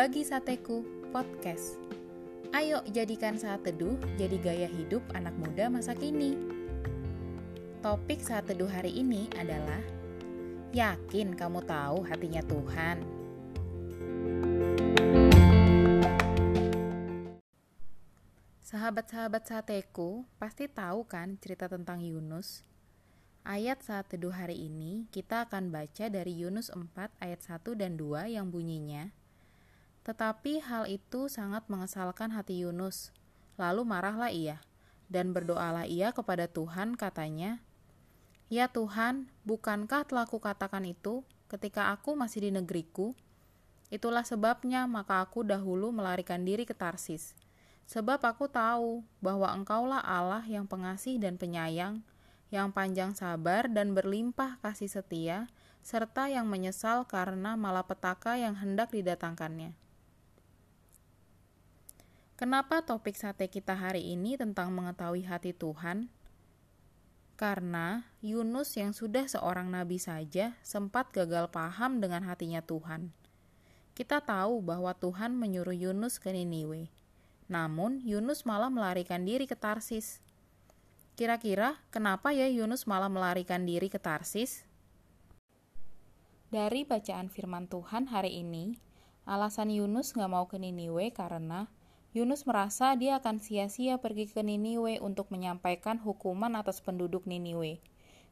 Berbagi Sateku Podcast. Ayo jadikan saat teduh jadi gaya hidup anak muda masa kini. Topik saat teduh hari ini adalah Yakin kamu tahu hatinya Tuhan? Sahabat-sahabat sateku pasti tahu kan cerita tentang Yunus? Ayat saat teduh hari ini kita akan baca dari Yunus 4 ayat 1 dan 2 yang bunyinya Tetapi hal itu sangat mengesalkan hati Yunus. Lalu marahlah ia dan berdoalah ia kepada Tuhan katanya Ya Tuhan, bukankah telah kukatakan itu ketika aku masih di negeriku? Itulah sebabnya maka aku dahulu melarikan diri ke Tarsis. Sebab aku tahu bahwa engkaulah Allah yang pengasih dan penyayang, yang panjang sabar dan berlimpah kasih setia, serta yang menyesal karena malapetaka yang hendak didatangkannya. Kenapa topik sate kita hari ini tentang mengetahui hati Tuhan? Karena Yunus yang sudah seorang nabi saja sempat gagal paham dengan hatinya Tuhan. Kita tahu bahwa Tuhan menyuruh Yunus ke Niniwe. Namun Yunus malah melarikan diri ke Tarsis Kira-kira kenapa ya Yunus malah melarikan diri ke Tarsis? Dari bacaan firman Tuhan hari ini, alasan Yunus nggak mau ke Niniwe karena Yunus merasa dia akan sia-sia pergi ke Niniwe untuk menyampaikan hukuman atas penduduk Niniwe.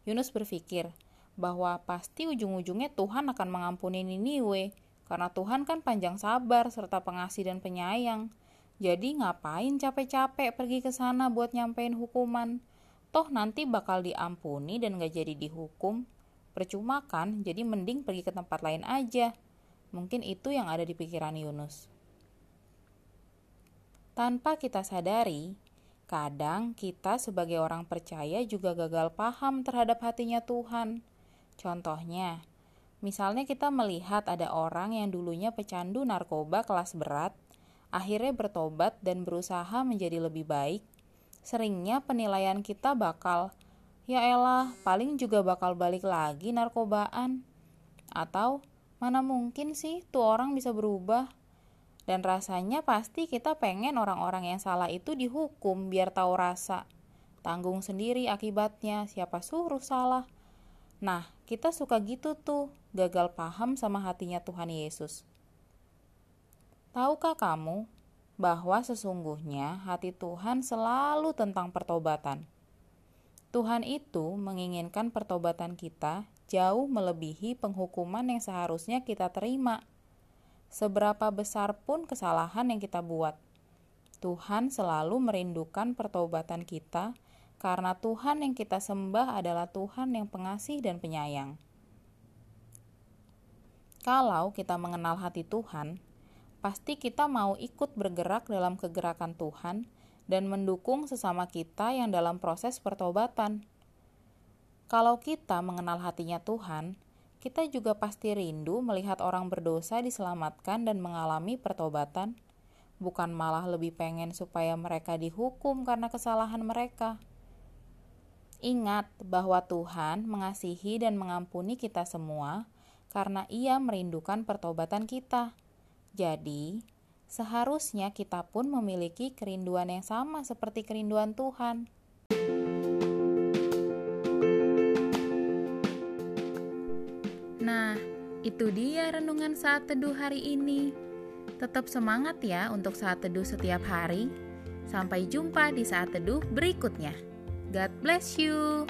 Yunus berpikir bahwa pasti ujung-ujungnya Tuhan akan mengampuni Niniwe, karena Tuhan kan panjang sabar serta pengasih dan penyayang. Jadi ngapain capek-capek pergi ke sana buat nyampein hukuman? toh nanti bakal diampuni dan gak jadi dihukum percuma kan jadi mending pergi ke tempat lain aja mungkin itu yang ada di pikiran Yunus tanpa kita sadari kadang kita sebagai orang percaya juga gagal paham terhadap hatinya Tuhan. Contohnya Misalnya kita melihat ada orang yang dulunya pecandu narkoba kelas berat, akhirnya bertobat dan berusaha menjadi lebih baik, seringnya penilaian kita bakal ya elah paling juga bakal balik lagi narkobaan. Atau mana mungkin sih tuh orang bisa berubah dan rasanya pasti kita pengen orang-orang yang salah itu dihukum biar tahu rasa tanggung sendiri akibatnya siapa suruh salah nah kita suka gitu tuh gagal paham sama hatinya Tuhan Yesus tahukah kamu bahwa sesungguhnya hati Tuhan selalu tentang pertobatan. Tuhan itu menginginkan pertobatan kita jauh melebihi penghukuman yang seharusnya kita terima. Seberapa besar pun kesalahan yang kita buat, Tuhan selalu merindukan pertobatan kita karena Tuhan yang kita sembah adalah Tuhan yang pengasih dan penyayang. Kalau kita mengenal hati Tuhan, pasti kita mau ikut bergerak dalam kegerakan Tuhan dan mendukung sesama kita yang dalam proses pertobatan. Kalau kita mengenal hatinya Tuhan, kita juga pasti rindu melihat orang berdosa diselamatkan dan mengalami pertobatan, bukan malah lebih pengen supaya mereka dihukum karena kesalahan mereka. Ingat bahwa Tuhan mengasihi dan mengampuni kita semua karena Ia merindukan pertobatan kita. Jadi, seharusnya kita pun memiliki kerinduan yang sama seperti kerinduan Tuhan. Nah, itu dia renungan saat teduh hari ini. Tetap semangat ya untuk saat teduh setiap hari. Sampai jumpa di saat teduh berikutnya. God bless you.